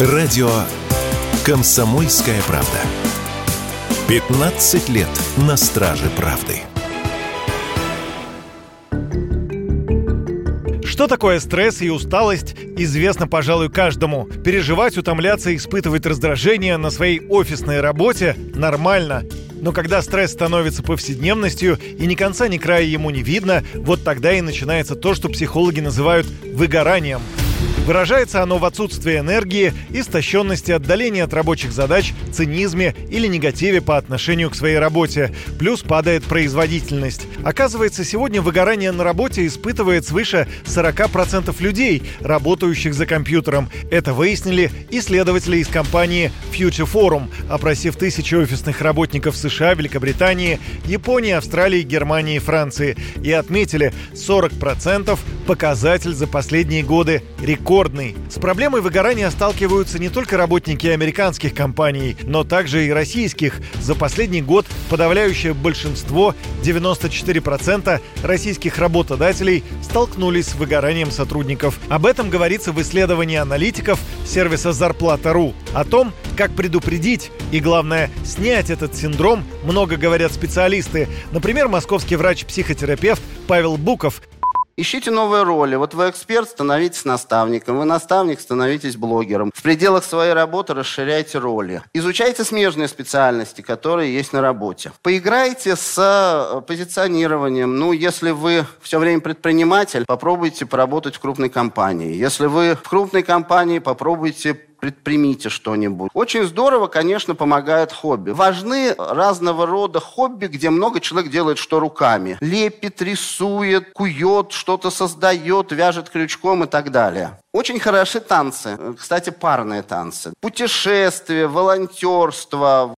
Радио «Комсомольская правда». 15 лет на страже правды. Что такое стресс и усталость, известно, пожалуй, каждому. Переживать, утомляться, испытывать раздражение на своей офисной работе нормально. Но когда стресс становится повседневностью и ни конца ни края ему не видно, вот тогда и начинается то, что психологи называют выгоранием – Выражается оно в отсутствии энергии, истощенности, отдалении от рабочих задач, цинизме или негативе по отношению к своей работе. Плюс падает производительность. Оказывается, сегодня выгорание на работе испытывает свыше 40% людей, работающих за компьютером. Это выяснили исследователи из компании Future Forum, опросив тысячи офисных работников США, Великобритании, Японии, Австралии, Германии и Франции. И отметили, 40% показатель за последние годы рекорд рекордный. С проблемой выгорания сталкиваются не только работники американских компаний, но также и российских. За последний год подавляющее большинство, 94% российских работодателей столкнулись с выгоранием сотрудников. Об этом говорится в исследовании аналитиков сервиса «Зарплата.ру». О том, как предупредить и, главное, снять этот синдром, много говорят специалисты. Например, московский врач-психотерапевт Павел Буков Ищите новые роли. Вот вы эксперт, становитесь наставником. Вы наставник, становитесь блогером. В пределах своей работы расширяйте роли. Изучайте смежные специальности, которые есть на работе. Поиграйте с э, позиционированием. Ну, если вы все время предприниматель, попробуйте поработать в крупной компании. Если вы в крупной компании, попробуйте предпримите что-нибудь. Очень здорово, конечно, помогает хобби. Важны разного рода хобби, где много человек делает что руками. Лепит, рисует, кует, что-то создает, вяжет крючком и так далее. Очень хороши танцы. Кстати, парные танцы. Путешествия, волонтерство,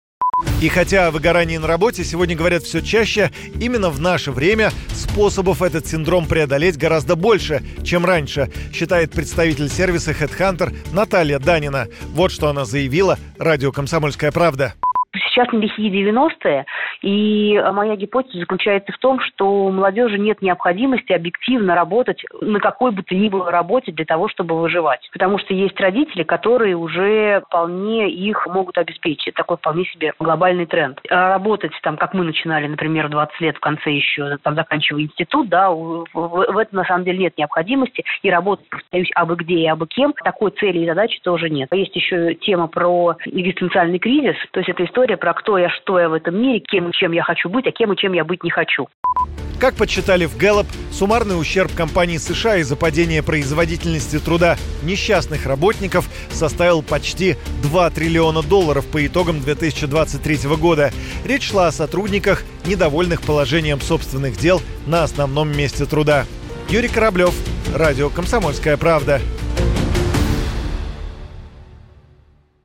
и хотя о выгорании на работе сегодня говорят все чаще, именно в наше время способов этот синдром преодолеть гораздо больше, чем раньше, считает представитель сервиса HeadHunter Наталья Данина. Вот что она заявила радио «Комсомольская правда». Сейчас не лихие 90-е, и моя гипотеза заключается в том, что у молодежи нет необходимости объективно работать на какой бы то ни было работе для того, чтобы выживать. Потому что есть родители, которые уже вполне их могут обеспечить. Такой вполне себе глобальный тренд. А работать там, как мы начинали, например, 20 лет в конце еще, там, заканчивая институт, да, в, в, этом на самом деле нет необходимости. И работать, повторюсь, абы где и абы кем, такой цели и задачи тоже нет. Есть еще тема про экзистенциальный кризис, то есть это история про кто я, что я в этом мире, кем и чем я хочу быть, а кем и чем я быть не хочу. Как подсчитали в Gallup, суммарный ущерб компании США из-за падения производительности труда несчастных работников составил почти 2 триллиона долларов по итогам 2023 года. Речь шла о сотрудниках, недовольных положением собственных дел на основном месте труда. Юрий Кораблев, Радио «Комсомольская правда».